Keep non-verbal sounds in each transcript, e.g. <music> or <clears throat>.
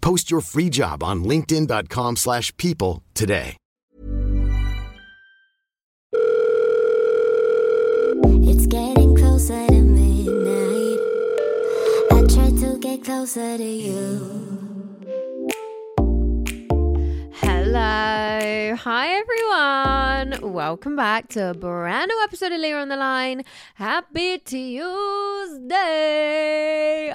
Post your free job on linkedin.com/people slash people today. It's getting closer to midnight. I try to get closer to you. Hello. Hi, everyone. Welcome back to a brand new episode of Leah on the Line. Happy Tuesday.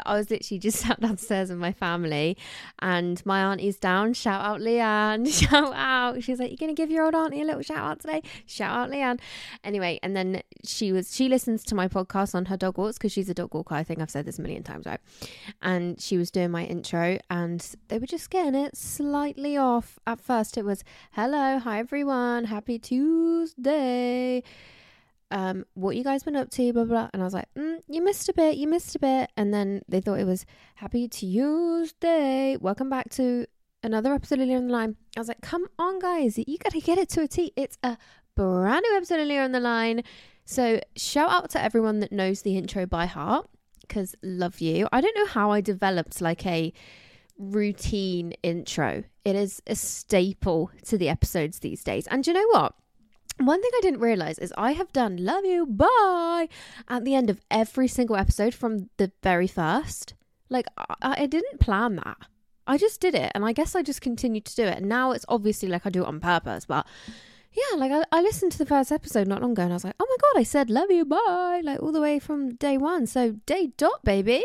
I was literally just <laughs> sat downstairs with my family and my auntie's down. Shout out Leanne. <laughs> Shout out. She's like, You're going to give your old auntie a little shout out today? Shout out Leanne. Anyway, and then she was, she listens to my podcast on her dog walks because she's a dog walker. I think I've said this a million times, right? And she was doing my intro and they were just getting it slightly off. At first, it was, Hello, hi everyone, happy Tuesday. Um, what you guys been up to, blah, blah, blah. And I was like, mm, you missed a bit, you missed a bit. And then they thought it was happy Tuesday. Welcome back to another episode of Leah on the Line. I was like, come on, guys, you got to get it to a T. It's a brand new episode of Leah on the Line. So shout out to everyone that knows the intro by heart because love you. I don't know how I developed like a routine intro. It is a staple to the episodes these days. And you know what? One thing I didn't realize is I have done love you, bye at the end of every single episode from the very first. Like, I, I didn't plan that. I just did it. And I guess I just continued to do it. And now it's obviously like I do it on purpose. But yeah, like I, I listened to the first episode not long ago and I was like, oh my God, I said love you, bye. Like all the way from day one. So day dot, baby.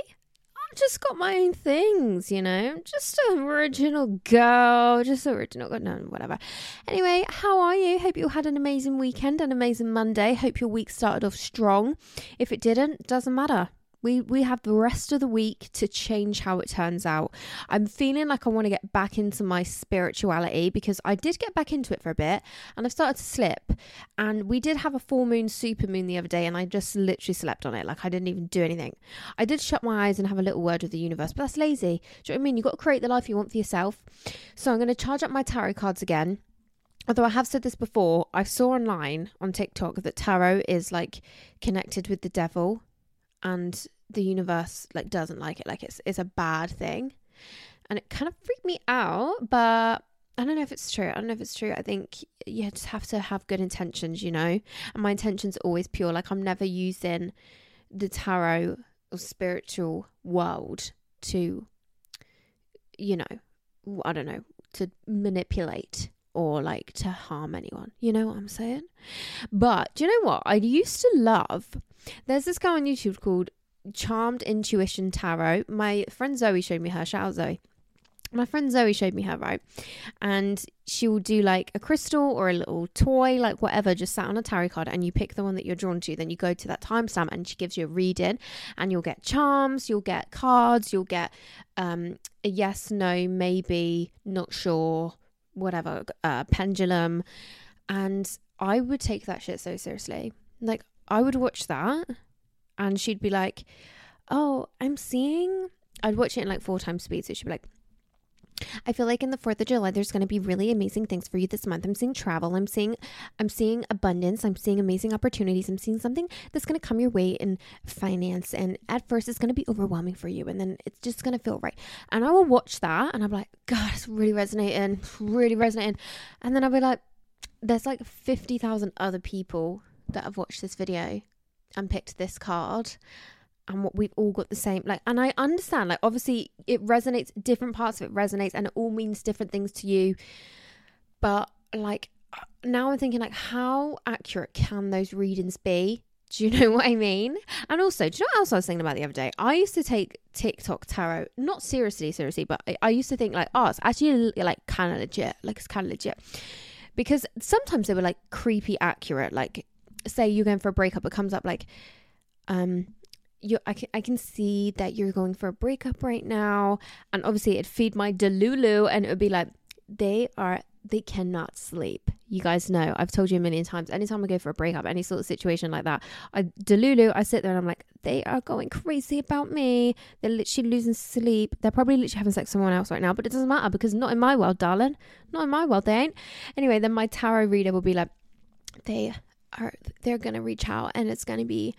Just got my own things, you know. I'm just an original girl, just an original. No, whatever. Anyway, how are you? Hope you all had an amazing weekend, an amazing Monday. Hope your week started off strong. If it didn't, doesn't matter. We we have the rest of the week to change how it turns out. I'm feeling like I want to get back into my spirituality because I did get back into it for a bit and I've started to slip. And we did have a full moon, super moon the other day, and I just literally slept on it. Like I didn't even do anything. I did shut my eyes and have a little word with the universe, but that's lazy. Do you know what I mean? You've got to create the life you want for yourself. So I'm going to charge up my tarot cards again although I have said this before, I saw online on TikTok that tarot is like connected with the devil and the universe like doesn't like it like it's it's a bad thing and it kind of freaked me out but I don't know if it's true. I don't know if it's true. I think you just have to have good intentions, you know? And my intention's always pure. Like I'm never using the tarot or spiritual world to, you know, I don't know, to manipulate or like to harm anyone. You know what I'm saying? But do you know what? I used to love, there's this guy on YouTube called Charmed Intuition Tarot. My friend Zoe showed me her. Shout out Zoe. My friend Zoe showed me her, right? And she will do like a crystal or a little toy, like whatever, just sat on a tarot card, and you pick the one that you're drawn to. Then you go to that timestamp, and she gives you a reading, and you'll get charms, you'll get cards, you'll get um, a yes, no, maybe, not sure, whatever, uh, pendulum. And I would take that shit so seriously. Like, I would watch that and she'd be like, "Oh, I'm seeing." I'd watch it in like four times speed, so she'd be like, I feel like in the 4th of July there's going to be really amazing things for you this month. I'm seeing travel, I'm seeing I'm seeing abundance, I'm seeing amazing opportunities. I'm seeing something that's going to come your way in finance and at first it's going to be overwhelming for you and then it's just going to feel right. And I will watch that and I'm like, god, it's really resonating, really resonating. And then I'll be like there's like 50,000 other people that have watched this video and picked this card and what we've all got the same like and i understand like obviously it resonates different parts of it resonates and it all means different things to you but like now I'm thinking like how accurate can those readings be? Do you <laughs> know what I mean? And also, do you know what else I was thinking about the other day? I used to take TikTok tarot not seriously, seriously, but I, I used to think like, oh, it's actually like kind of legit, like it's kind of legit, because sometimes they were like creepy accurate. Like, say you're going for a breakup, it comes up like, um, you I can I can see that you're going for a breakup right now, and obviously it'd feed my delulu, and it would be like they are they cannot sleep. You guys know, I've told you a million times. Anytime I go for a breakup, any sort of situation like that, I Delulu, I sit there and I'm like, they are going crazy about me. They're literally losing sleep. They're probably literally having sex with someone else right now, but it doesn't matter because not in my world, darling. Not in my world, they ain't. Anyway, then my tarot reader will be like, they are they're gonna reach out and it's gonna be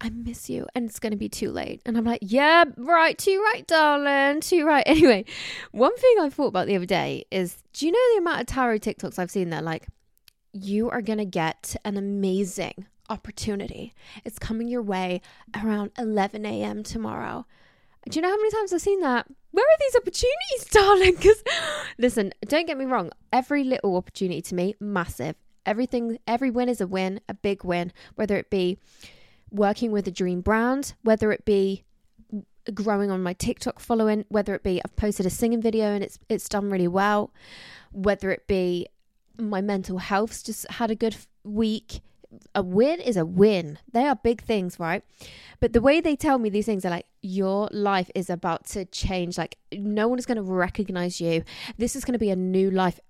I miss you and it's going to be too late. And I'm like, yeah, right, too right, darling, too right. <laughs> Anyway, one thing I thought about the other day is do you know the amount of tarot TikToks I've seen that like, you are going to get an amazing opportunity. It's coming your way around 11 a.m. tomorrow. Do you know how many times I've seen that? Where are these opportunities, <laughs> darling? Because <gasps> listen, don't get me wrong, every little opportunity to me, massive. Everything, every win is a win, a big win, whether it be working with a dream brand, whether it be growing on my TikTok following, whether it be I've posted a singing video and it's it's done really well, whether it be my mental health's just had a good week. A win is a win. They are big things, right? But the way they tell me these things are like, your life is about to change. Like, no one is going to recognize you. This is going to be a new life.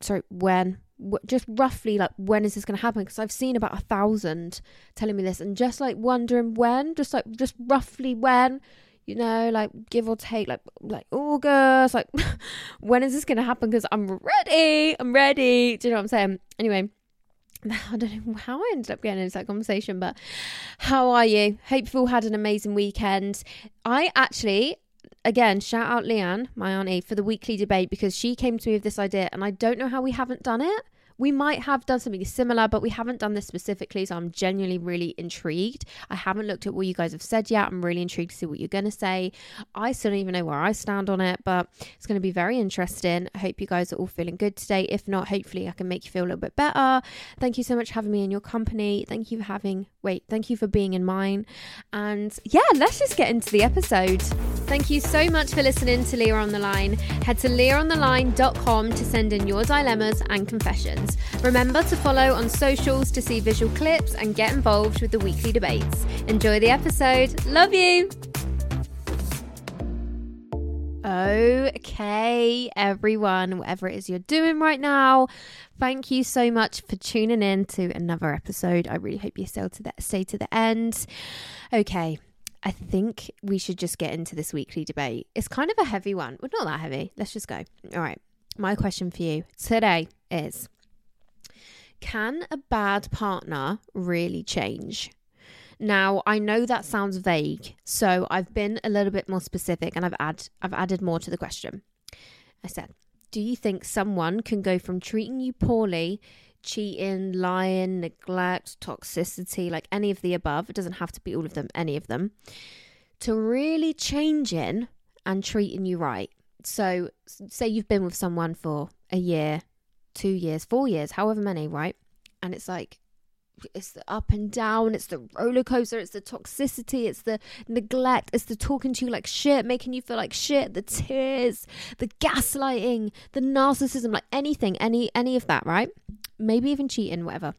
Sorry, when? Just roughly like when is this going to happen because i've seen about a thousand telling me this and just like wondering when just like just roughly when you know like give or take like like august like <laughs> when is this going to happen because i'm ready i'm ready do you know what i'm saying anyway <laughs> I don't know how I ended up getting into that conversation, but how are you? Hope you've all had an amazing weekend. I actually again, shout out Leanne, my auntie, for the weekly debate because she came to me with this idea and I don't know how we haven't done it. We might have done something similar, but we haven't done this specifically. So I'm genuinely really intrigued. I haven't looked at what you guys have said yet. I'm really intrigued to see what you're going to say. I still don't even know where I stand on it, but it's going to be very interesting. I hope you guys are all feeling good today. If not, hopefully I can make you feel a little bit better. Thank you so much for having me in your company. Thank you for having, wait, thank you for being in mine. And yeah, let's just get into the episode. Thank you so much for listening to Leah on the Line. Head to leahontheline.com to send in your dilemmas and confessions. Remember to follow on socials to see visual clips and get involved with the weekly debates. Enjoy the episode. Love you. Okay, everyone, whatever it is you're doing right now, thank you so much for tuning in to another episode. I really hope you stay to the, stay to the end. Okay, I think we should just get into this weekly debate. It's kind of a heavy one. Well, not that heavy. Let's just go. All right. My question for you today is can a bad partner really change? Now, I know that sounds vague, so I've been a little bit more specific and I've add I've added more to the question. I said, "Do you think someone can go from treating you poorly, cheating, lying, neglect, toxicity, like any of the above, it doesn't have to be all of them, any of them, to really changing and treating you right?" So, say you've been with someone for a year, two years, four years, however many, right? And it's like, it's the up and down, it's the roller coaster, it's the toxicity, it's the neglect, it's the talking to you like shit, making you feel like shit, the tears, the gaslighting, the narcissism, like anything, any any of that, right? Maybe even cheating, whatever.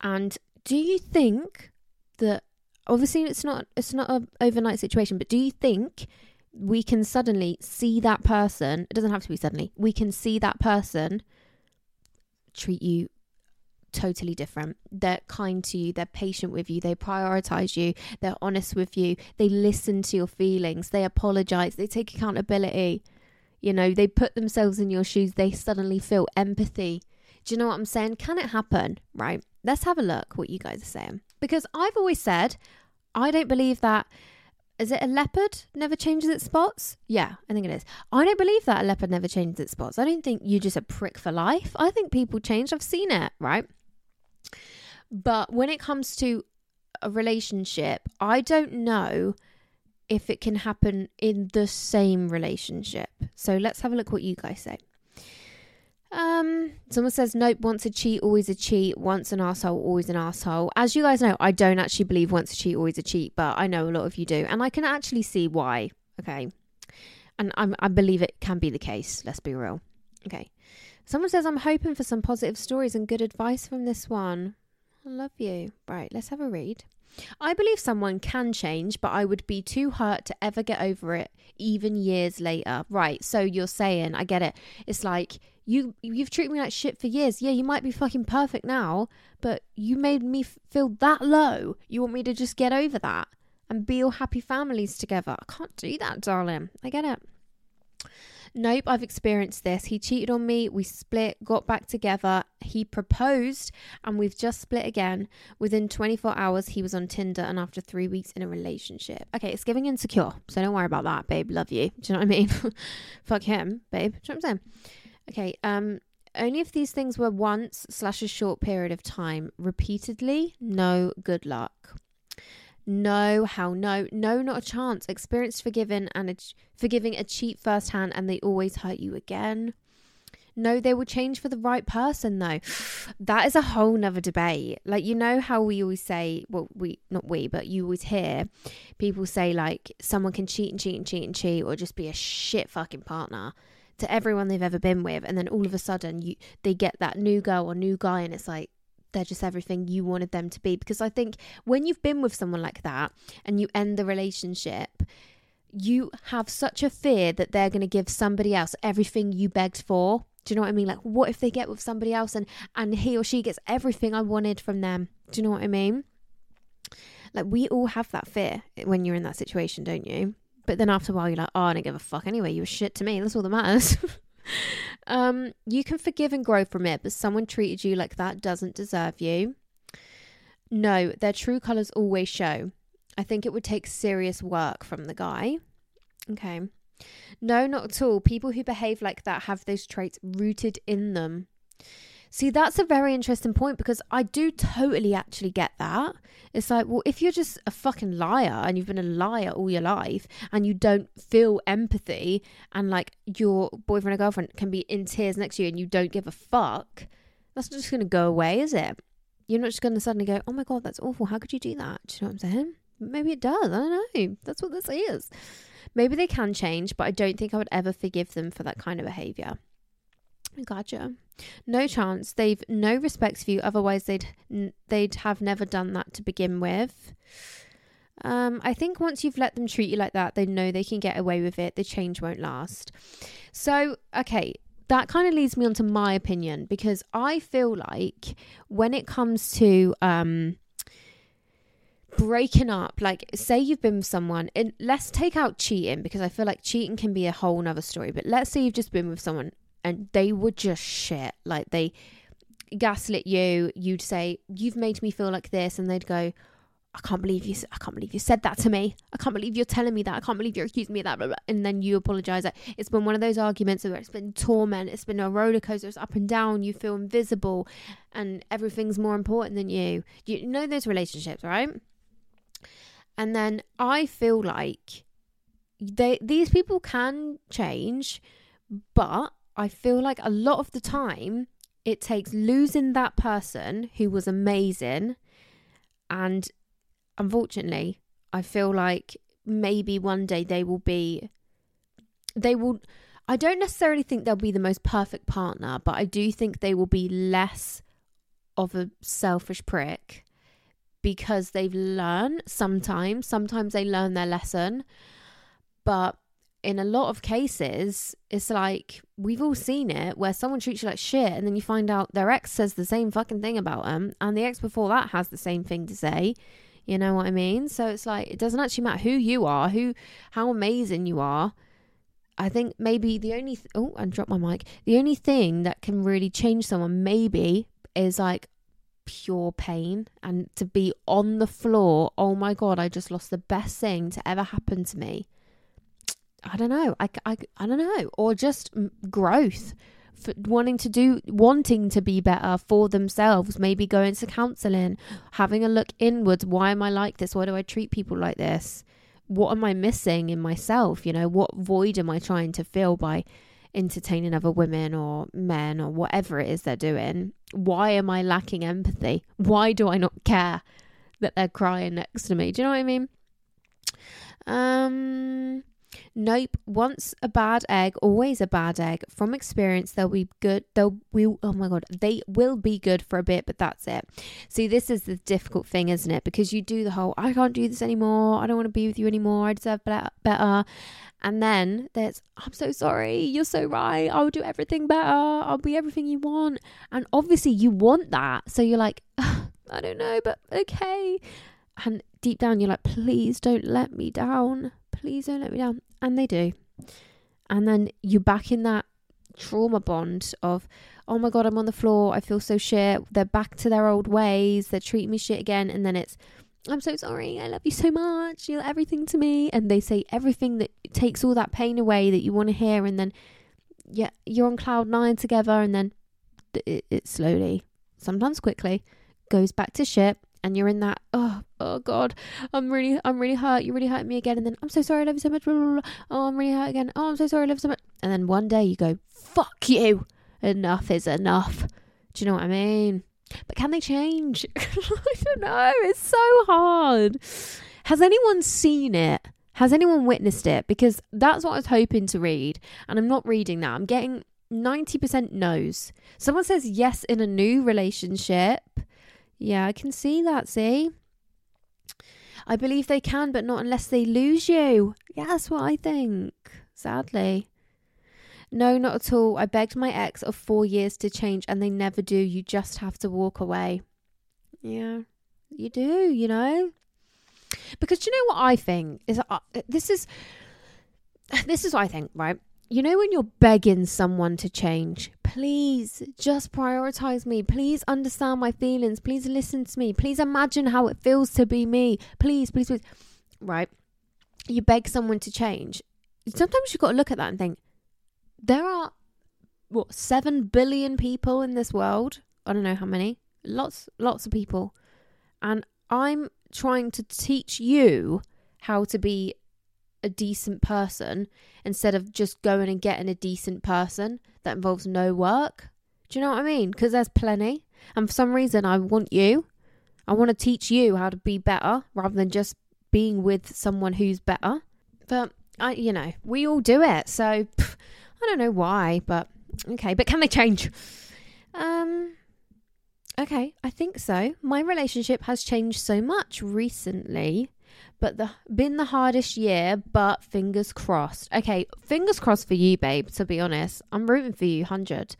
And do you think that obviously it's not it's not a overnight situation, but do you think we can suddenly see that person, it doesn't have to be suddenly, we can see that person treat you totally different. They're kind to you, they're patient with you, they prioritize you, they're honest with you, they listen to your feelings, they apologize, they take accountability. You know, they put themselves in your shoes, they suddenly feel empathy. Do you know what I'm saying? Can it happen? Right. Let's have a look what you guys are saying. Because I've always said, I don't believe that is it a leopard never changes its spots? Yeah, I think it is. I don't believe that a leopard never changes its spots. I don't think you're just a prick for life. I think people change. I've seen it, right? But when it comes to a relationship, I don't know if it can happen in the same relationship. So let's have a look what you guys say. Um, someone says nope. Once a cheat, always a cheat. Once an asshole, always an asshole. As you guys know, I don't actually believe once a cheat, always a cheat, but I know a lot of you do, and I can actually see why. Okay, and I'm, I believe it can be the case. Let's be real. Okay, someone says I'm hoping for some positive stories and good advice from this one. I love you. Right, let's have a read. I believe someone can change, but I would be too hurt to ever get over it, even years later. Right. So you're saying, I get it. It's like you you've treated me like shit for years. Yeah, you might be fucking perfect now, but you made me feel that low. You want me to just get over that and be all happy families together. I can't do that, darling. I get it. Nope, I've experienced this. He cheated on me. We split, got back together. He proposed, and we've just split again. Within 24 hours, he was on Tinder, and after three weeks in a relationship. Okay, it's giving insecure, so don't worry about that, babe. Love you. Do you know what I mean? <laughs> Fuck him, babe. Do you know what I'm saying? Okay, um, only if these things were once slash a short period of time. Repeatedly, no good luck. No, how no, no, not a chance. Experienced forgiving and a, forgiving a cheat firsthand, and they always hurt you again. No, they will change for the right person, though. <sighs> That is a whole nother debate. Like, you know how we always say, well, we, not we, but you always hear people say, like, someone can cheat and cheat and cheat and cheat, or just be a shit fucking partner to everyone they've ever been with. And then all of a sudden, you they get that new girl or new guy, and it's like, they're just everything you wanted them to be. Because I think when you've been with someone like that and you end the relationship, you have such a fear that they're going to give somebody else everything you begged for. Do you know what I mean? Like, what if they get with somebody else and and he or she gets everything I wanted from them? Do you know what I mean? Like, we all have that fear when you're in that situation, don't you? But then after a while, you're like, oh, I don't give a fuck anyway. You were shit to me. That's all that matters. <laughs> um, you can forgive and grow from it, but someone treated you like that doesn't deserve you. No, their true colours always show. I think it would take serious work from the guy. Okay. No, not at all. People who behave like that have those traits rooted in them. See, that's a very interesting point because I do totally actually get that. It's like, well, if you're just a fucking liar and you've been a liar all your life and you don't feel empathy and like your boyfriend or girlfriend can be in tears next to you and you don't give a fuck, that's not just going to go away, is it? You're not just going to suddenly go, oh my God, that's awful. How could you do that? Do you know what I'm saying? Maybe it does. I don't know. That's what this is. Maybe they can change, but I don't think I would ever forgive them for that kind of behavior. Gotcha. No chance. They've no respect for you. Otherwise, they'd they'd have never done that to begin with. Um, I think once you've let them treat you like that, they know they can get away with it. The change won't last. So, okay, that kind of leads me on to my opinion because I feel like when it comes to um, breaking up, like say you've been with someone, and let's take out cheating because I feel like cheating can be a whole nother story. But let's say you've just been with someone and they would just shit. Like they gaslit you. You'd say, "You've made me feel like this," and they'd go, "I can't believe you. I can't believe you said that to me. I can't believe you're telling me that. I can't believe you're accusing me of that." Blah, blah. And then you apologize. It's been one of those arguments where it's been torment. It's been a roller coaster. It's up and down. You feel invisible, and everything's more important than you. You know those relationships, right? And then I feel like they these people can change, but I feel like a lot of the time it takes losing that person who was amazing and unfortunately I feel like maybe one day they will be they will I don't necessarily think they'll be the most perfect partner, but I do think they will be less of a selfish prick because they've learned sometimes sometimes they learn their lesson but in a lot of cases, it's like we've all seen it where someone treats you like shit, and then you find out their ex says the same fucking thing about them, and the ex before that has the same thing to say. You know what I mean? So it's like it doesn't actually matter who you are, who, how amazing you are. I think maybe the only th- oh, and drop my mic. The only thing that can really change someone maybe is like pure pain and to be on the floor. Oh my god, I just lost the best thing to ever happen to me I don't know. I, I, I don't know. Or just growth. For wanting to do, wanting to be better for themselves, maybe going to counseling, having a look inwards. Why am I like this? Why do I treat people like this? What am I missing in myself? You know, what void am I trying to fill by entertaining other women or men or whatever it is they're doing, why am I lacking empathy? Why do I not care that they're crying next to me? Do you know what I mean? Um Nope. Once a bad egg, always a bad egg. From experience, they'll be good. They'll will. Oh my god, they will be good for a bit, but that's it. See, this is the difficult thing, isn't it? Because you do the whole, I can't do this anymore. I don't want to be with you anymore. I deserve better. And then there's, I'm so sorry. You're so right. I'll do everything better. I'll be everything you want. And obviously, you want that. So you're like, I don't know, but okay. And deep down, you're like, please don't let me down please don't let me down. And they do. And then you're back in that trauma bond of, oh my God, I'm on the floor. I feel so shit. They're back to their old ways. They're treating me shit again. And then it's, I'm so sorry. I love you so much. You're everything to me. And they say everything that takes all that pain away that you want to hear. And then, yeah, you're on cloud nine together. And then it, it slowly, sometimes quickly, goes back to shit and you're in that oh oh god i'm really i'm really hurt. You really hurt me again. And then i'm so sorry i love you so much blah, blah, blah. oh i'm really hurt again. Oh i'm so sorry i love you so much. And then one day you go fuck you. Enough is enough. Do you know what i mean? But can they change? <laughs> I don't know. It's so hard. Has anyone seen it? Has anyone witnessed it? Because that's what i was hoping to read and i'm not reading that. I'm getting 90% no's. Someone says yes in a new relationship. Yeah, I can see that, see? I believe they can, but not unless they lose you. Yeah, that's what I think, sadly. No, not at all. I begged my ex of four years to change, and they never do. You just have to walk away. Yeah, you do, you know? Because you know what I think? Is uh, this is <sighs> this is what I think, right? You know when you're begging someone to change, please just prioritize me. Please understand my feelings. Please listen to me. Please imagine how it feels to be me. Please, please, please. Right? You beg someone to change. Sometimes you've got to look at that and think there are, what, 7 billion people in this world? I don't know how many. Lots, lots of people. And I'm trying to teach you how to be a decent person instead of just going and getting a decent person that involves no work. Do you know what I mean? Because there's plenty. And for some reason, I want you. I want to teach you how to be better rather than just being with someone who's better. But I, you know, we all do it. So pff, I don't know why, but okay. But can they change? Um. Okay, I think so. My relationship has changed so much recently but the been the hardest year, but fingers crossed. Okay, fingers crossed for you, babe, to be honest. I'm rooting for you, 100.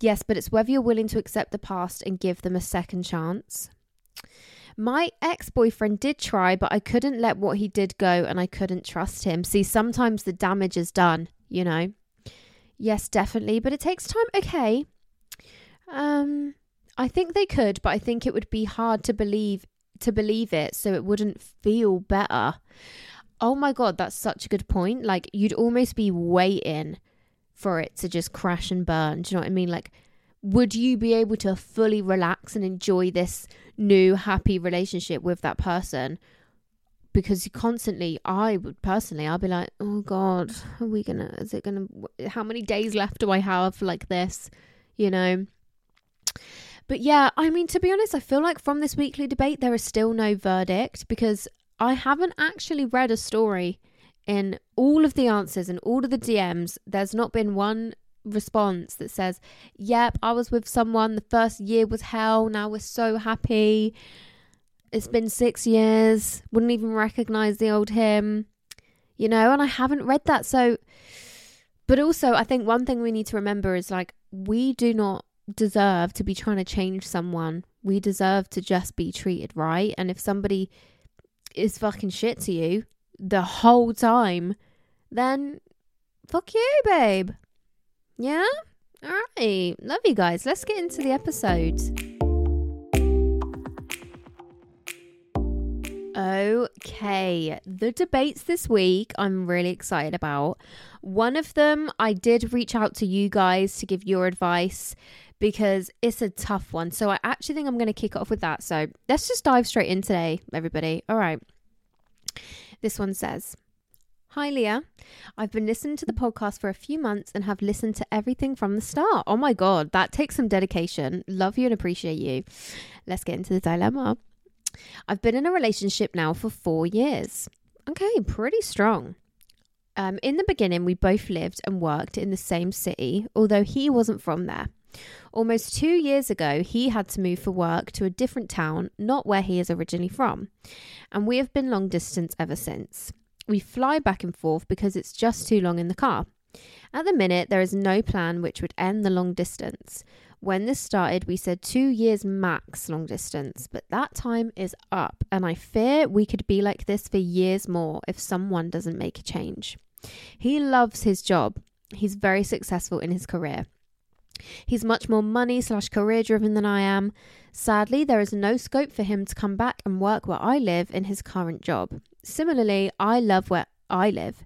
Yes, but it's whether you're willing to accept the past and give them a second chance. My ex boyfriend did try, but I couldn't let what he did go and I couldn't trust him. See, sometimes the damage is done, you know? Yes, definitely, but it takes time. Okay. Um, I think they could, but I think it would be hard to believe to believe it so it wouldn't feel better. Oh my God, that's such a good point. Like, you'd almost be waiting for it to just crash and burn. Do you know what I mean? Like, would you be able to fully relax and enjoy this new happy relationship with that person? Because you constantly, I would personally, I'd be like, oh God, are we gonna, is it gonna, how many days left do I have like this? You know? But yeah, I mean, to be honest, I feel like from this weekly debate, there is still no verdict because I haven't actually read a story in all of the answers and all of the DMs. There's not been one response that says, Yep, I was with someone. The first year was hell. Now we're so happy. It's been six years. Wouldn't even recognize the old him. You know, and I haven't read that. So, but also, I think one thing we need to remember is like, we do not deserve to be trying to change someone. We deserve to just be treated right. And if somebody is fucking shit to you the whole time, then fuck you, babe. Yeah? All right. Love you guys. Let's get into the episode. Okay, the debates this week I'm really excited about. One of them, I did reach out to you guys to give your advice because it's a tough one. So I actually think I'm going to kick off with that. So let's just dive straight in today, everybody. All right. This one says, Hi, Leah. I've been listening to the podcast for a few months and have listened to everything from the start. Oh my God, that takes some dedication. Love you and appreciate you. Let's get into the dilemma. I've been in a relationship now for four years. Okay, pretty strong. Um, in the beginning, we both lived and worked in the same city, although he wasn't from there. Almost two years ago, he had to move for work to a different town, not where he is originally from. And we have been long distance ever since. We fly back and forth because it's just too long in the car. At the minute, there is no plan which would end the long distance. When this started, we said two years max long distance, but that time is up, and I fear we could be like this for years more if someone doesn't make a change. He loves his job, he's very successful in his career. He's much more money slash career driven than I am. Sadly, there is no scope for him to come back and work where I live in his current job. Similarly, I love where I live.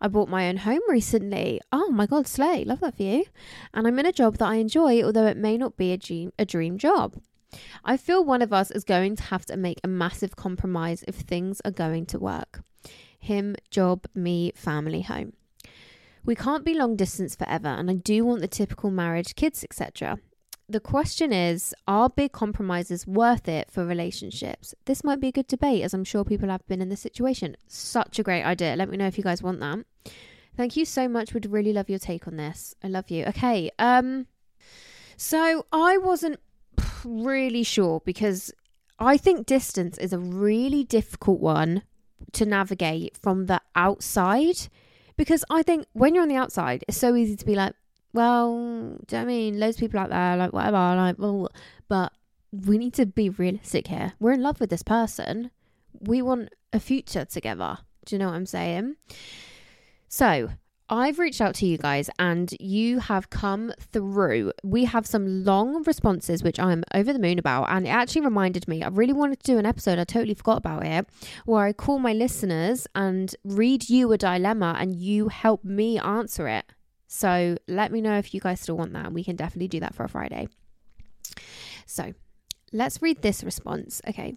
I bought my own home recently. Oh my god, slay! Love that for you. And I'm in a job that I enjoy, although it may not be a dream, a dream job. I feel one of us is going to have to make a massive compromise if things are going to work. Him, job, me, family, home. We can't be long distance forever, and I do want the typical marriage, kids, etc. The question is Are big compromises worth it for relationships? This might be a good debate, as I'm sure people have been in this situation. Such a great idea. Let me know if you guys want that. Thank you so much. Would really love your take on this. I love you. Okay. Um, so I wasn't really sure because I think distance is a really difficult one to navigate from the outside because I think when you're on the outside, it's so easy to be like, well, do you know I mean? Loads of people out there, like, whatever, like, well, but we need to be realistic here. We're in love with this person. We want a future together. Do you know what I'm saying? So, I've reached out to you guys and you have come through. We have some long responses, which I'm over the moon about. And it actually reminded me, I really wanted to do an episode, I totally forgot about it, where I call my listeners and read you a dilemma and you help me answer it. So let me know if you guys still want that. We can definitely do that for a Friday. So let's read this response. Okay.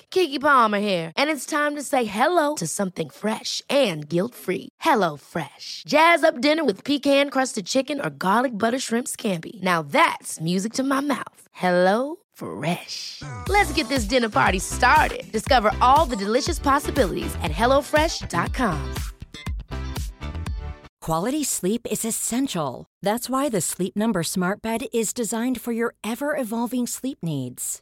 Keke Palmer here, and it's time to say hello to something fresh and guilt-free. Hello Fresh. Jazz up dinner with pecan-crusted chicken or garlic butter shrimp scampi. Now that's music to my mouth. Hello Fresh. Let's get this dinner party started. Discover all the delicious possibilities at hellofresh.com. Quality sleep is essential. That's why the Sleep Number Smart Bed is designed for your ever evolving sleep needs.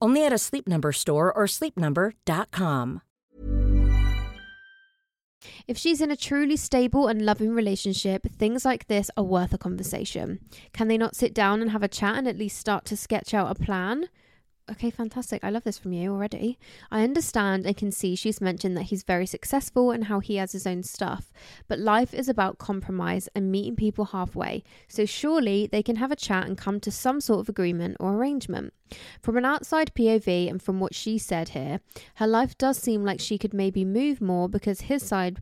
Only at a Sleep Number store or sleepnumber.com. If she's in a truly stable and loving relationship, things like this are worth a conversation. Can they not sit down and have a chat and at least start to sketch out a plan? Okay, fantastic. I love this from you already. I understand and can see she's mentioned that he's very successful and how he has his own stuff. But life is about compromise and meeting people halfway. So surely they can have a chat and come to some sort of agreement or arrangement. From an outside POV and from what she said here, her life does seem like she could maybe move more because his side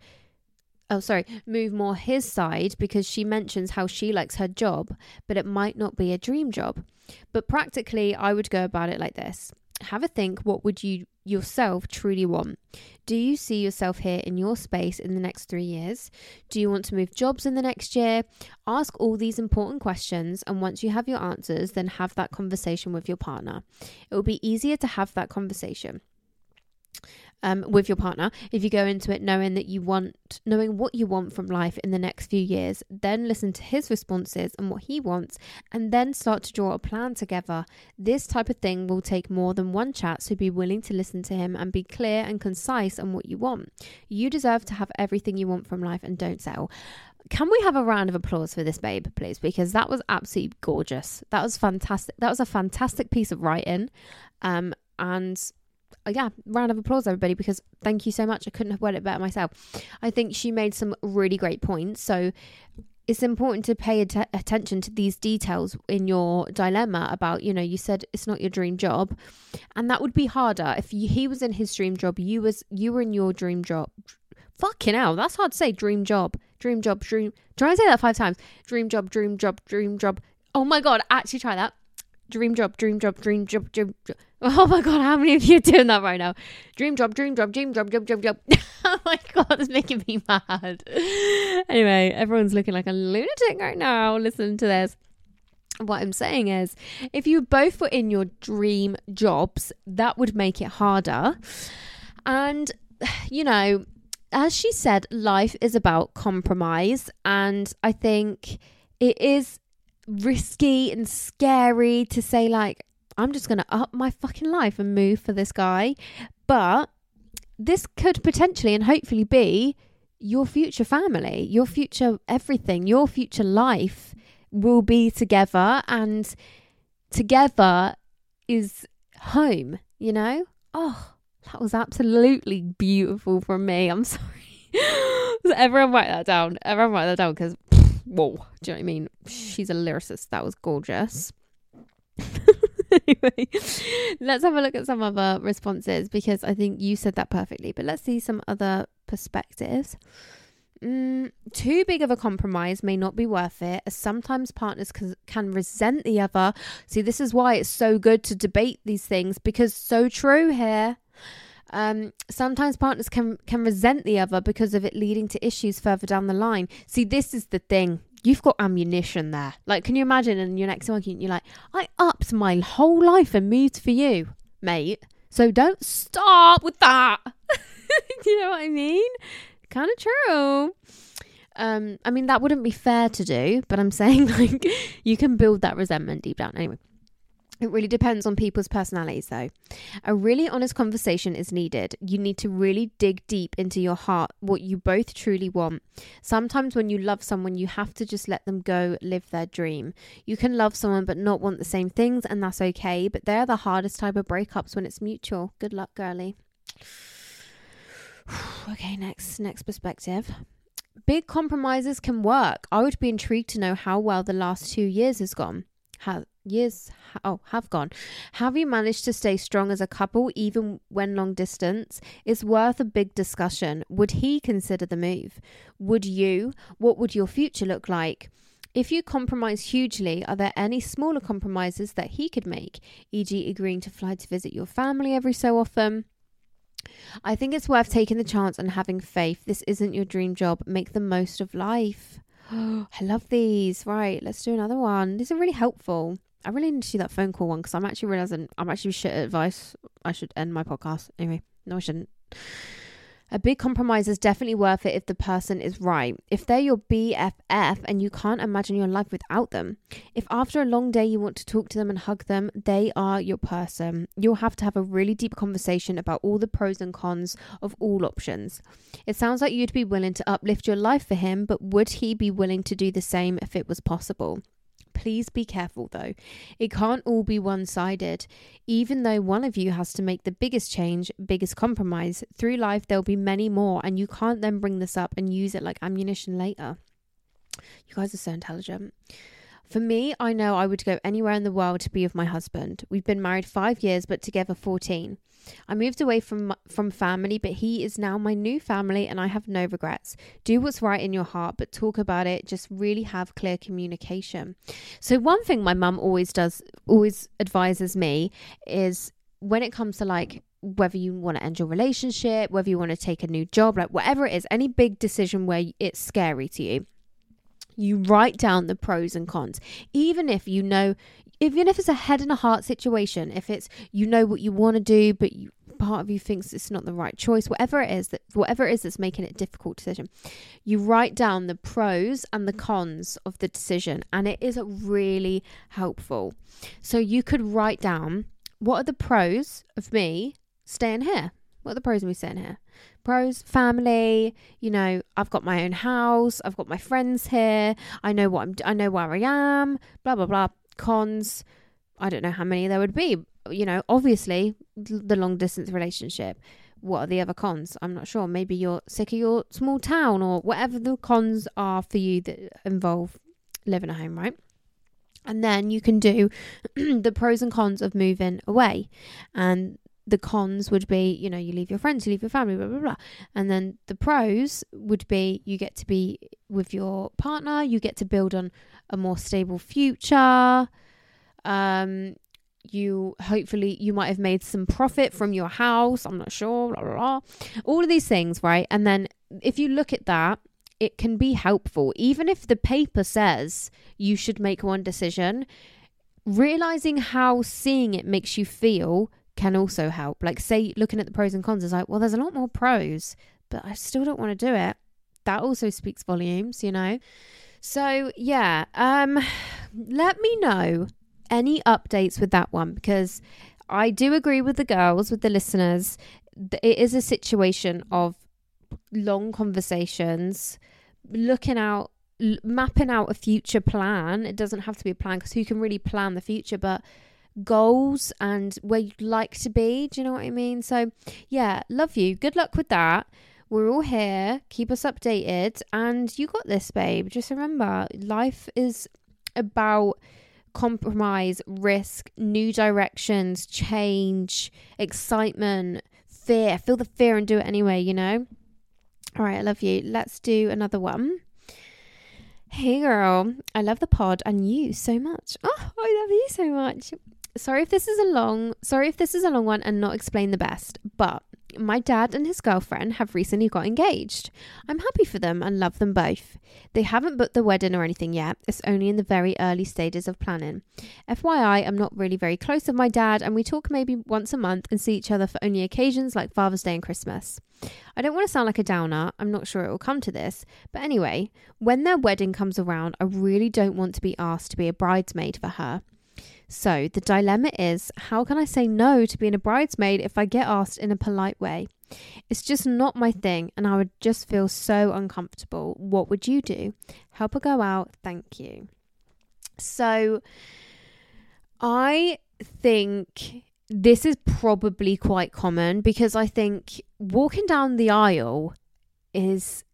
oh sorry move more his side because she mentions how she likes her job but it might not be a dream job. But practically i would go about it like this. Have a think what would you yourself truly want? Do you see yourself here in your space in the next 3 years? Do you want to move jobs in the next year? Ask all these important questions and once you have your answers then have that conversation with your partner. It will be easier to have that conversation um, with your partner if you go into it knowing that you want knowing what you want from life in the next few years then listen to his responses and what he wants and then start to draw a plan together. This type of thing will take more than one chat so be willing to listen to him and be clear and concise on what you want. You deserve to have everything you want from life and don't settle. Can we have a round of applause for this babe please? Because that was absolutely gorgeous. That was fantastic. That was a fantastic piece of writing. Um and yeah, round of applause, everybody, because thank you so much. I couldn't have worded it better myself. I think she made some really great points. So it's important to pay att- attention to these details in your dilemma about, you know, you said it's not your dream job, and that would be harder if you, he was in his dream job, you was you were in your dream job. Fucking hell, that's hard to say. Dream job, dream job, dream. Try and say that five times. Dream job, dream job, dream job. Oh my god, actually try that dream job, dream job, dream job, dream job. Oh my god, how many of you are doing that right now? Dream job, dream job, dream job, job, job, job. <laughs> oh my god, it's making me mad. anyway, everyone's looking like a lunatic right now. Listen to this. What I'm saying is, if you both were in your dream jobs, that would make it harder. And, you know, as she said, life is about compromise. And I think it is risky and scary to say like I'm just going to up my fucking life and move for this guy. But this could potentially and hopefully be your future family, your future everything, your future life will be together and together is home, you know? Oh, that was absolutely beautiful from me. I'm <laughs> sorry. Everyone write that down. Everyone write that down because whoa, do you know what I mean? She's a lyricist. That was gorgeous. <laughs> anyway, let's have a look at some other responses because I think you said that perfectly. But let's see some other perspectives. Mm, too big of a compromise may not be worth it, as sometimes partners can, can resent the other. See, this is why it's so good to debate these things because so true here. Um, sometimes partners can can resent the other because of it leading to issues further down the line. See, this is the thing. You've got ammunition there. Like, can you imagine in your next argument, you're like, I upped my whole life and moved for you, mate. So don't stop with that. <laughs> you know what I mean? Kind of true. Um, I mean, that wouldn't be fair to do, but I'm <laughs> saying like you can build that resentment deep down. Anyway, it really depends on people's personalities, though. A really honest conversation is needed. You need to really dig deep into your heart what you both truly want. Sometimes, when you love someone, you have to just let them go live their dream. You can love someone but not want the same things, and that's okay. But they're the hardest type of breakups when it's mutual. Good luck, girly. <sighs> okay, next next perspective. Big compromises can work. I would be intrigued to know how well the last two years has gone. How years oh have gone have you managed to stay strong as a couple even when long distance is worth a big discussion would he consider the move would you what would your future look like if you compromise hugely, are there any smaller compromises that he could make, e.g., agreeing to fly to visit your family every so often? I think it's worth taking the chance and having faith. This isn't your dream job. Make the most of life. <gasps> I love these. Right, let's do another one. These are really helpful. I really need to do that phone call one because I'm actually realizing I'm actually shit at advice. I should end my podcast. Anyway, no, I shouldn't. A big compromise is definitely worth it if the person is right. If they're your BFF and you can't imagine your life without them. If after a long day you want to talk to them and hug them, they are your person. You'll have to have a really deep conversation about all the pros and cons of all options. It sounds like you'd be willing to uplift your life for him, but would he be willing to do the same if it was possible? Please be careful though. It can't all be one sided. Even though one of you has to make the biggest change, biggest compromise, through life there'll be many more, and you can't then bring this up and use it like ammunition later. You guys are so intelligent. For me, I know I would go anywhere in the world to be with my husband. We've been married five years, but together 14. I moved away from from family, but he is now my new family, and I have no regrets. Do what's right in your heart, but talk about it. Just really have clear communication. So one thing my mum always does, always advises me, is when it comes to like whether you want to end your relationship, whether you want to take a new job, like whatever it is, any big decision where it's scary to you you write down the pros and cons. Even if you know even if it's a head and a heart situation if it's you know what you want to do but you, part of you thinks it's not the right choice whatever it is that whatever it is that's making it a difficult decision you write down the pros and the cons of the decision and it is really helpful. So you could write down what are the pros of me staying here what are the pros of me staying here? Pros family you know i've got my own house i've got my friends here i know what i'm i know where i am blah blah blah cons. I don't know how many there would be you know obviously the long distance relationship. What are the other cons? I'm not sure. Maybe you're sick of your small town or whatever the cons are for you that involve living at home right? And then you can do <clears throat> the pros and cons of moving away. And the cons would be, you know, you leave your friends, you leave your family, blah, blah, blah. And then the pros would be you get to be with your partner, you get to build on a more stable future. Um, you hopefully you might have made some profit from your house. I'm not sure, blah, blah, blah. All of these things, right? And then if you look at that, it can be helpful. Even if the paper says you should make one decision, realizing how seeing it makes you feel can also help. Like, say, looking at the pros and cons is like, well, there's a lot more pros, but I still don't want to do it. That also speaks volumes, you know? So, yeah, um, <sighs> let me know any updates with that one because I do agree with the girls, with the listeners. It is a situation of long conversations, looking out, mapping out a future plan. It doesn't have to be a plan because who can really plan the future, but goals and where you'd like to be. Do you know what I mean? So, yeah, love you. Good luck with that. We're all here. Keep us updated. And you got this, babe. Just remember, life is about compromise, risk, new directions, change, excitement, fear. Feel the fear and do it anyway, you know? All right, I love you. Let's do another one. Hey girl, I love the pod and you so much. Oh, I love you so much sorry if this is a long sorry if this is a long one and not explain the best, but my dad and his girlfriend have recently got engaged. I'm happy for them and love them both. They haven't booked the wedding or anything yet, it's only in the very early stages of planning. FYI, I'm not really very close with my dad, and we talk maybe once a month and see each other for only occasions like Father's Day and Christmas. I don't want to sound like a downer, I'm not sure it will come to this, but anyway, when their wedding comes around, I really don't want to be asked to be a bridesmaid for her. So the dilemma is how can I say no to being a bridesmaid if I get asked in a polite way? It's just not my thing and I would just feel so uncomfortable. What would you do? Help her go out. Thank you. So I think this is probably quite common because I think walking down the aisle is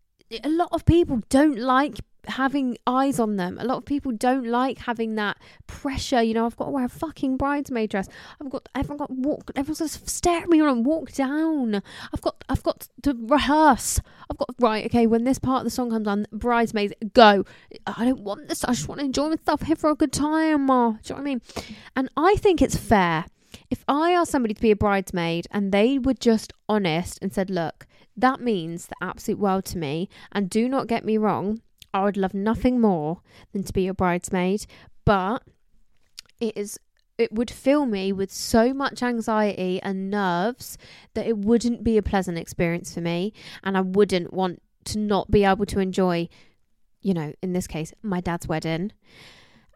a lot of people don't like having eyes on them. A lot of people don't like having that pressure. You know, I've got to wear a fucking bridesmaid dress. I've got everyone got to walk. Everyone's just stare at me and walk down. I've got I've got to rehearse. I've got right. Okay, when this part of the song comes on, bridesmaids go. I don't want this. I just want to enjoy myself here for a good time. Do you know what I mean? And I think it's fair. If I asked somebody to be a bridesmaid and they were just honest and said, look, that means the absolute world to me, and do not get me wrong, I would love nothing more than to be your bridesmaid, but it is it would fill me with so much anxiety and nerves that it wouldn't be a pleasant experience for me and I wouldn't want to not be able to enjoy you know in this case my dad's wedding.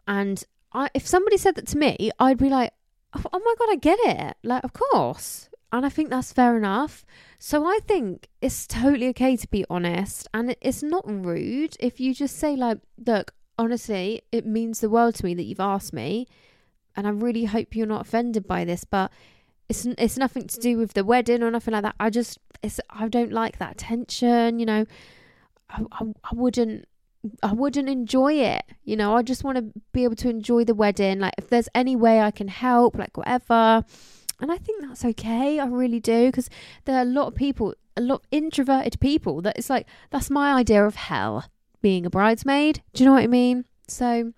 And I, if somebody said that to me I'd be like oh, oh my god I get it. Like of course. And I think that's fair enough. So I think it's totally okay to be honest. And it's not rude if you just say, like, look, honestly, it means the world to me that you've asked me, and I really hope you're not offended by this, but it's it's nothing to do with the wedding or nothing like that. I just it's I don't like that tension, you know. I, I, I wouldn't I wouldn't enjoy it. You know, I just want to be able to enjoy the wedding. Like, if there's any way I can help, like, whatever. And I think that's okay. I really do. Because there are a lot of people, a lot of introverted people that it's like, that's my idea of hell being a bridesmaid. Do you know what I mean? So,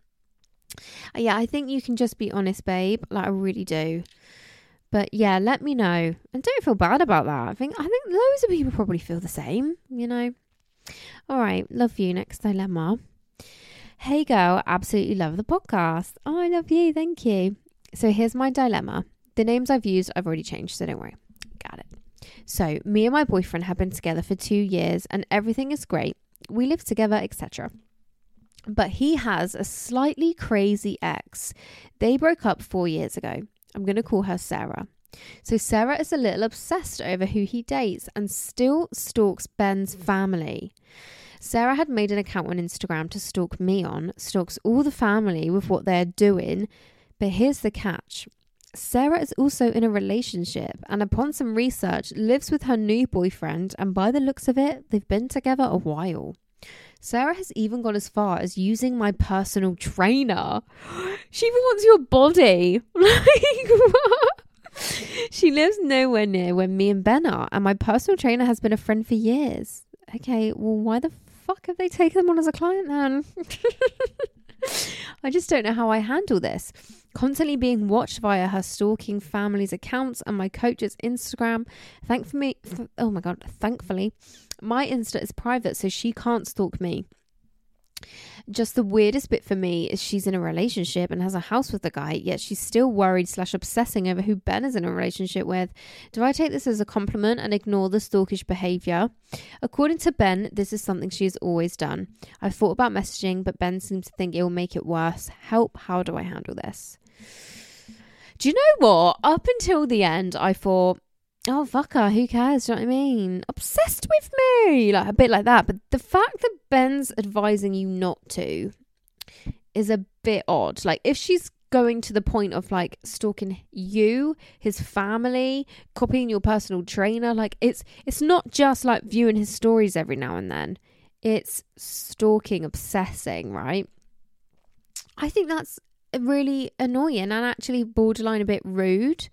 yeah, I think you can just be honest, babe. Like, I really do. But yeah, let me know. And don't feel bad about that. I think I think loads of people probably feel the same, you know. All right, love you. Next dilemma. Hey girl, absolutely love the podcast. Oh, I love you. Thank you. So here's my dilemma. The names I've used, I've already changed, so don't worry. Got it. So, me and my boyfriend have been together for two years and everything is great. We live together, etc. But he has a slightly crazy ex. They broke up four years ago. I'm going to call her Sarah. So, Sarah is a little obsessed over who he dates and still stalks Ben's family. Sarah had made an account on Instagram to stalk me on, stalks all the family with what they're doing. But here's the catch Sarah is also in a relationship and, upon some research, lives with her new boyfriend. And by the looks of it, they've been together a while. Sarah has even gone as far as using my personal trainer. <gasps> She even wants your body. <laughs> Like, she lives nowhere near where me and Ben are, and my personal trainer has been a friend for years. Okay, well, why the fuck have they taken them on as a client then? <laughs> I just don't know how I handle this. Constantly being watched via her stalking family's accounts and my coach's Instagram. Thankfully, oh my god, thankfully, my Insta is private, so she can't stalk me. Just the weirdest bit for me is she's in a relationship and has a house with the guy, yet she's still worried slash obsessing over who Ben is in a relationship with. Do I take this as a compliment and ignore the stalkish behaviour? According to Ben, this is something she has always done. I've thought about messaging, but Ben seems to think it will make it worse. Help, how do I handle this? Do you know what? Up until the end, I thought, oh fuck her, who cares? Do you know what I mean? Obsessed with me, like a bit like that. But the fact that Ben's advising you not to is a bit odd. Like if she's going to the point of like stalking you, his family, copying your personal trainer, like it's it's not just like viewing his stories every now and then. It's stalking, obsessing, right? I think that's really annoying and actually borderline a bit rude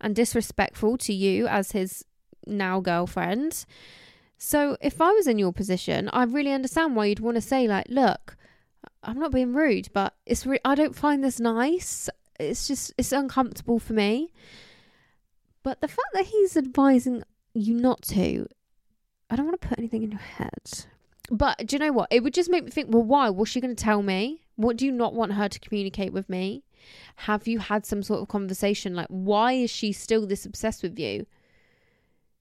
and disrespectful to you as his now girlfriend. So if I was in your position, I really understand why you'd want to say like, "Look, I'm not being rude, but it's re- I don't find this nice. It's just it's uncomfortable for me." But the fact that he's advising you not to, I don't want to put anything in your head. But do you know what? It would just make me think, well, why? Was she going to tell me? What do you not want her to communicate with me? Have you had some sort of conversation? Like, why is she still this obsessed with you?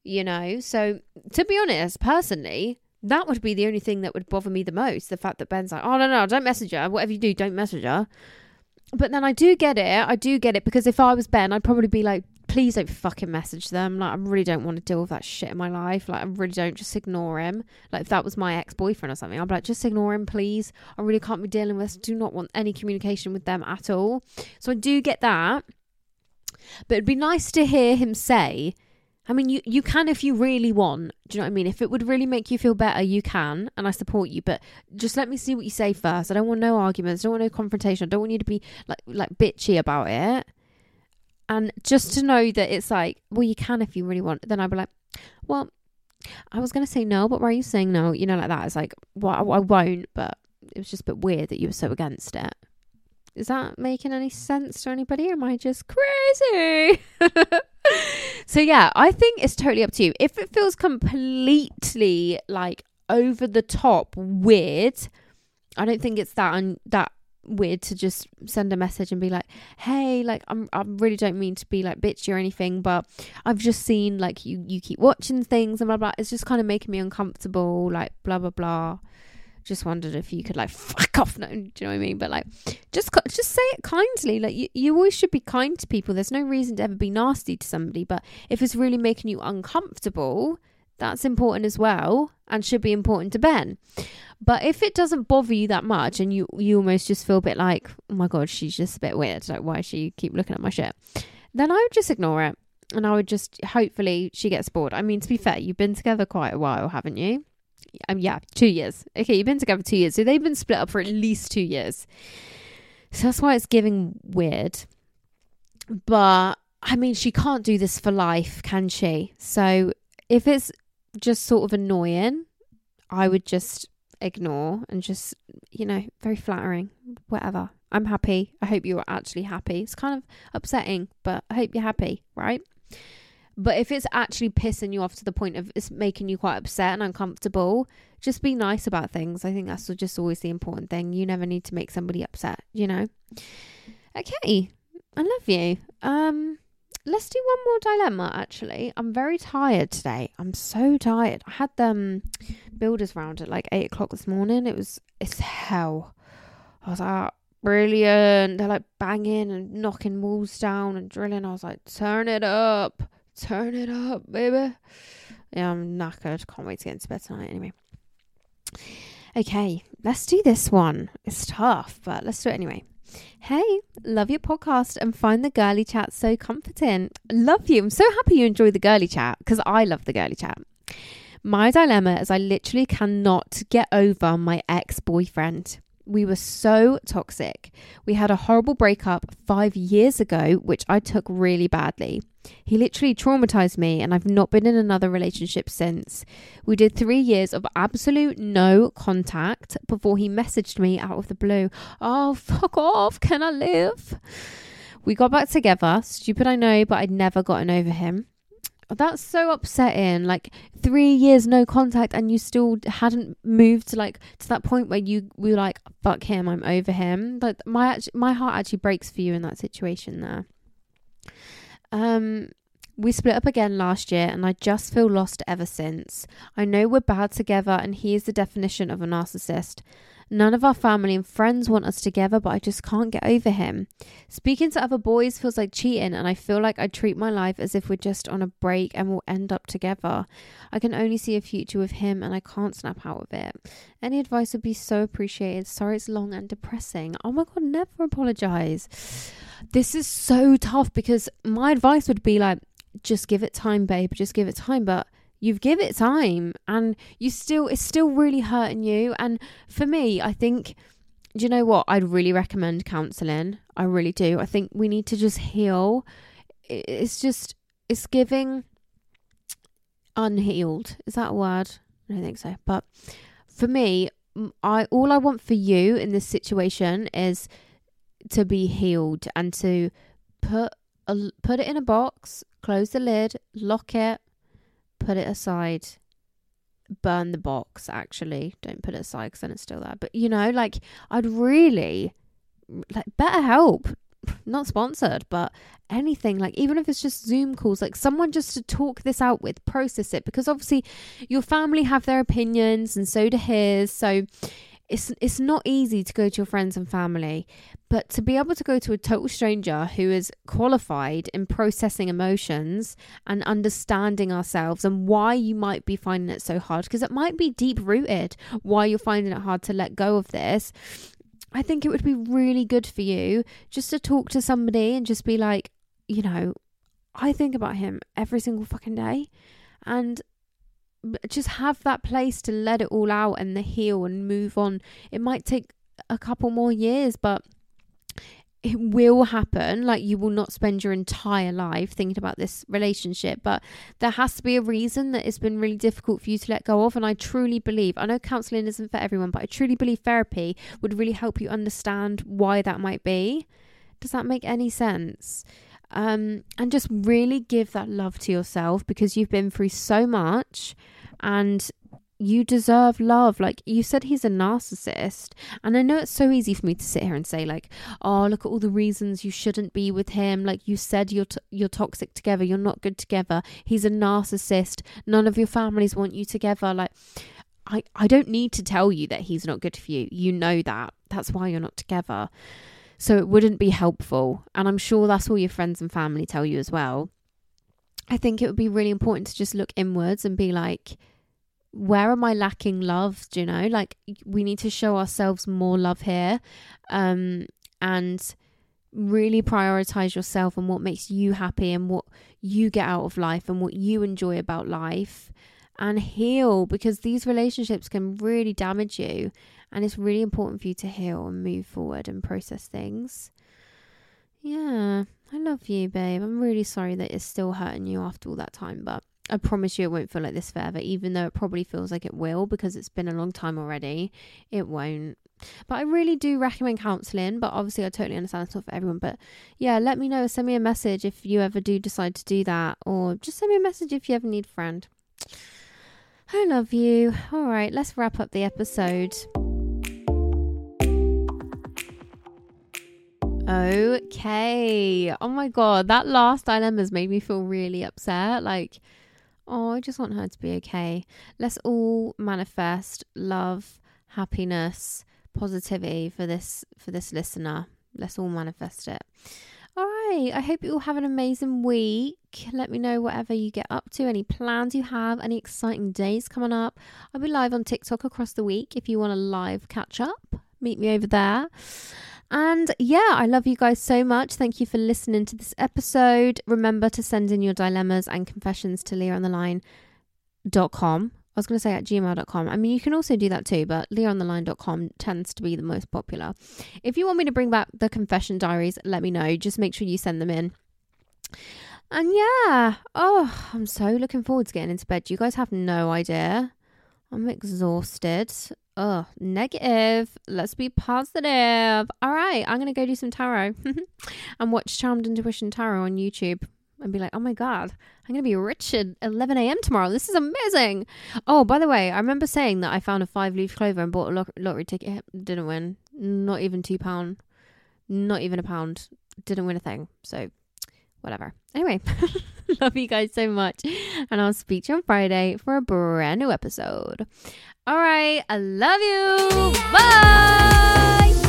You know? So, to be honest, personally, that would be the only thing that would bother me the most. The fact that Ben's like, oh, no, no, don't message her. Whatever you do, don't message her. But then I do get it. I do get it because if I was Ben, I'd probably be like, please don't fucking message them. Like, I really don't want to deal with that shit in my life. Like, I really don't. Just ignore him. Like, if that was my ex boyfriend or something, I'd be like, just ignore him, please. I really can't be dealing with. this. Do not want any communication with them at all. So I do get that. But it'd be nice to hear him say, I mean, you, you can if you really want. Do you know what I mean? If it would really make you feel better, you can, and I support you. But just let me see what you say first. I don't want no arguments. I don't want no confrontation. I don't want you to be like like bitchy about it. And just to know that it's like, well, you can if you really want. Then I'd be like, well, I was gonna say no, but why are you saying no? You know, like that. It's like, well, I, I won't. But it was just a bit weird that you were so against it. Is that making any sense to anybody? Or am I just crazy? <laughs> so yeah, I think it's totally up to you. If it feels completely like over the top weird, I don't think it's that un- that weird to just send a message and be like, "Hey, like I'm I really don't mean to be like bitchy or anything, but I've just seen like you you keep watching things and blah blah. It's just kind of making me uncomfortable, like blah blah blah." Just wondered if you could like <laughs> fuck off. No, do you know what I mean? But like, just just say it kindly. Like you, you always should be kind to people. There's no reason to ever be nasty to somebody. But if it's really making you uncomfortable, That's important as well and should be important to Ben. But if it doesn't bother you that much and you you almost just feel a bit like, oh my god, she's just a bit weird. Like why she keep looking at my shit? Then I would just ignore it. And I would just hopefully she gets bored. I mean, to be fair, you've been together quite a while, haven't you? Um, yeah, two years. Okay, you've been together two years. So they've been split up for at least two years. So that's why it's giving weird. But I mean, she can't do this for life, can she? So if it's just sort of annoying, I would just ignore and just, you know, very flattering, whatever. I'm happy. I hope you're actually happy. It's kind of upsetting, but I hope you're happy, right? But if it's actually pissing you off to the point of it's making you quite upset and uncomfortable, just be nice about things. I think that's just always the important thing. You never need to make somebody upset, you know? Okay. I love you. Um let's do one more dilemma actually. I'm very tired today. I'm so tired. I had them builders round at like eight o'clock this morning. It was it's hell. I was like, brilliant. They're like banging and knocking walls down and drilling. I was like, turn it up. Turn it up, baby. Yeah, I'm knackered. Can't wait to get into bed tonight anyway. Okay, let's do this one. It's tough, but let's do it anyway. Hey, love your podcast and find the girly chat so comforting. Love you. I'm so happy you enjoy the girly chat because I love the girly chat. My dilemma is I literally cannot get over my ex boyfriend. We were so toxic. We had a horrible breakup five years ago, which I took really badly. He literally traumatized me, and I've not been in another relationship since. We did three years of absolute no contact before he messaged me out of the blue. Oh, fuck off. Can I live? We got back together. Stupid, I know, but I'd never gotten over him. That's so upsetting. Like three years no contact, and you still hadn't moved to like to that point where you were like, "Fuck him, I'm over him." Like my my heart actually breaks for you in that situation there. Um, we split up again last year, and I just feel lost ever since. I know we're bad together, and he is the definition of a narcissist. None of our family and friends want us together, but I just can't get over him. Speaking to other boys feels like cheating, and I feel like I treat my life as if we're just on a break and we'll end up together. I can only see a future with him, and I can't snap out of it. Any advice would be so appreciated. Sorry it's long and depressing. Oh my god, never apologize. This is so tough because my advice would be like, just give it time, babe, just give it time. But you've give it time and you still it's still really hurting you. And for me i think do you know what? I'd really recommend counseling i really do. I think we need to just heal. It's just it's giving unhealed. Is that a word? I don't think so. But for me i all i want for you in this situation is to be healed and to put a, put it in a box close the lid lock it put it aside. Burn the box actually. Don't put it aside because then it's still there. But you know like i'd really like BetterHelp. <laughs> Not sponsored but anything like even if it's just zoom calls like someone just to talk this out with process it. Because obviously your family have their opinions and so do his. So it's it's not easy to go to your friends and family, but to be able to go to a total stranger who is qualified in processing emotions and understanding ourselves and why you might be finding it so hard because it might be deep rooted why you're finding it hard to let go of this. I think it would be really good for you just to talk to somebody and just be like, you know, I think about him every single fucking day and just have that place to let it all out and the heal and move on. It might take a couple more years, but it will happen. Like you will not spend your entire life thinking about this relationship, but there has to be a reason that it's been really difficult for you to let go of. And I truly believe, I know counseling isn't for everyone, but I truly believe therapy would really help you understand why that might be. Does that make any sense? Um, and just really give that love to yourself because you've been through so much and you deserve love. Like you said, he's a narcissist. And I know it's so easy for me to sit here and say, like, oh, look at all the reasons you shouldn't be with him. Like you said, you're, t- you're toxic together. You're not good together. He's a narcissist. None of your families want you together. Like, I, I don't need to tell you that he's not good for you. You know that. That's why you're not together. So it wouldn't be helpful. And I'm sure that's all your friends and family tell you as well. I think it would be really important to just look inwards and be like, where am I lacking love? Do you know? Like, we need to show ourselves more love here. Um, and really prioritize yourself and what makes you happy and what you get out of life and what you enjoy about life and heal because these relationships can really damage you and it's really important for you to heal and move forward and process things. Yeah, I love you, babe. I'm really sorry that it's still hurting you after all that time, but I promise you it won't feel like this forever, even though it probably feels like it will because it's been a long time already. It won't. But I really do recommend counselling, but obviously I totally understand it's not for everyone. But yeah, let me know. Send me a message if you ever do decide to do that, or just send me a message if you ever need a friend. I love you. All right, let's wrap up the episode. Okay. Oh my god, that last dilemma's made me feel really upset. Like, oh, I just want her to be okay. Let's all manifest love, happiness, positivity for this for this listener. Let's all manifest it. All right. I hope you all have an amazing week. Let me know whatever you get up to, any plans you have, any exciting days coming up. I'll be live on TikTok across the week if you want a live catch up. Meet me over there. And yeah, I love you guys so much. Thank you for listening to this episode. Remember to send in your dilemmas and confessions to leahontheline.com. I was going to say at gmail.com. I mean, you can also do that too, but leahontheline.com tends to be the most popular. If you want me to bring back the confession diaries, let me know. Just make sure you send them in. And yeah, oh, I'm so looking forward to getting into bed. You guys have no idea. I'm exhausted. Oh, negative. Let's be positive. All right, I'm going to go do some tarot <laughs> and watch Charmed Intuition Tarot on YouTube and be like, oh my God, I'm going to be rich at 11 a.m. tomorrow. This is amazing. Oh, by the way, I remember saying that I found a five leaf clover and bought a lottery ticket. Didn't win. Not even two pound. Not even a pound. Didn't win a thing. So, whatever. Anyway, <laughs> love you guys so much. And I'll speak to you on Friday for a brand new episode. All right. I love you. Bye.